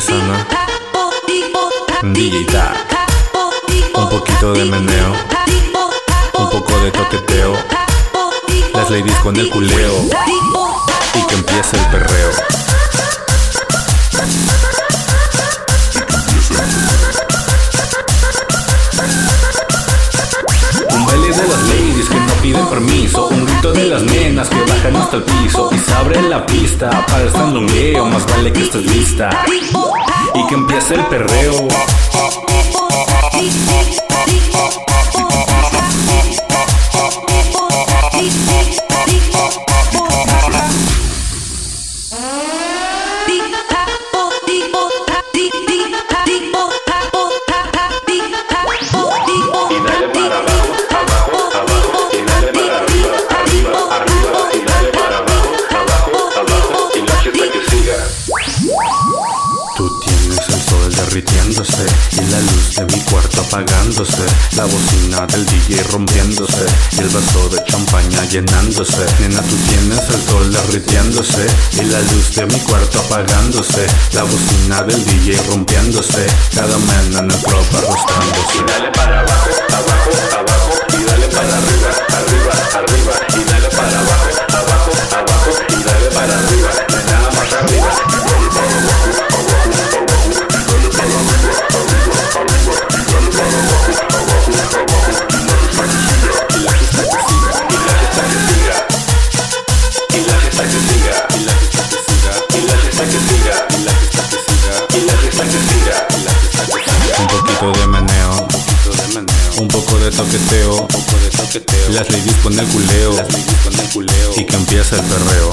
Sana, Tag, un poquito de meneo, un poco de toqueteo, las ladies con el culeo. Y que empiece el perreo. Un baile de las ladies que no piden permiso. Un de las nenas que bajan hasta el piso Y se abre la pista. Para el sandungueo Más vale que estés lista Y que empiece el perreo derritiéndose y la luz de mi cuarto apagándose, la bocina del DJ rompiéndose y el vaso de champaña llenándose. Nena, tú tienes el sol derritiéndose y la luz de mi cuarto apagándose, la bocina del DJ rompiéndose, cada mena en el club arrostrándose. Y dale para abajo, abajo, de toqueteo, las ladies con el culeo y que empiece el perreo.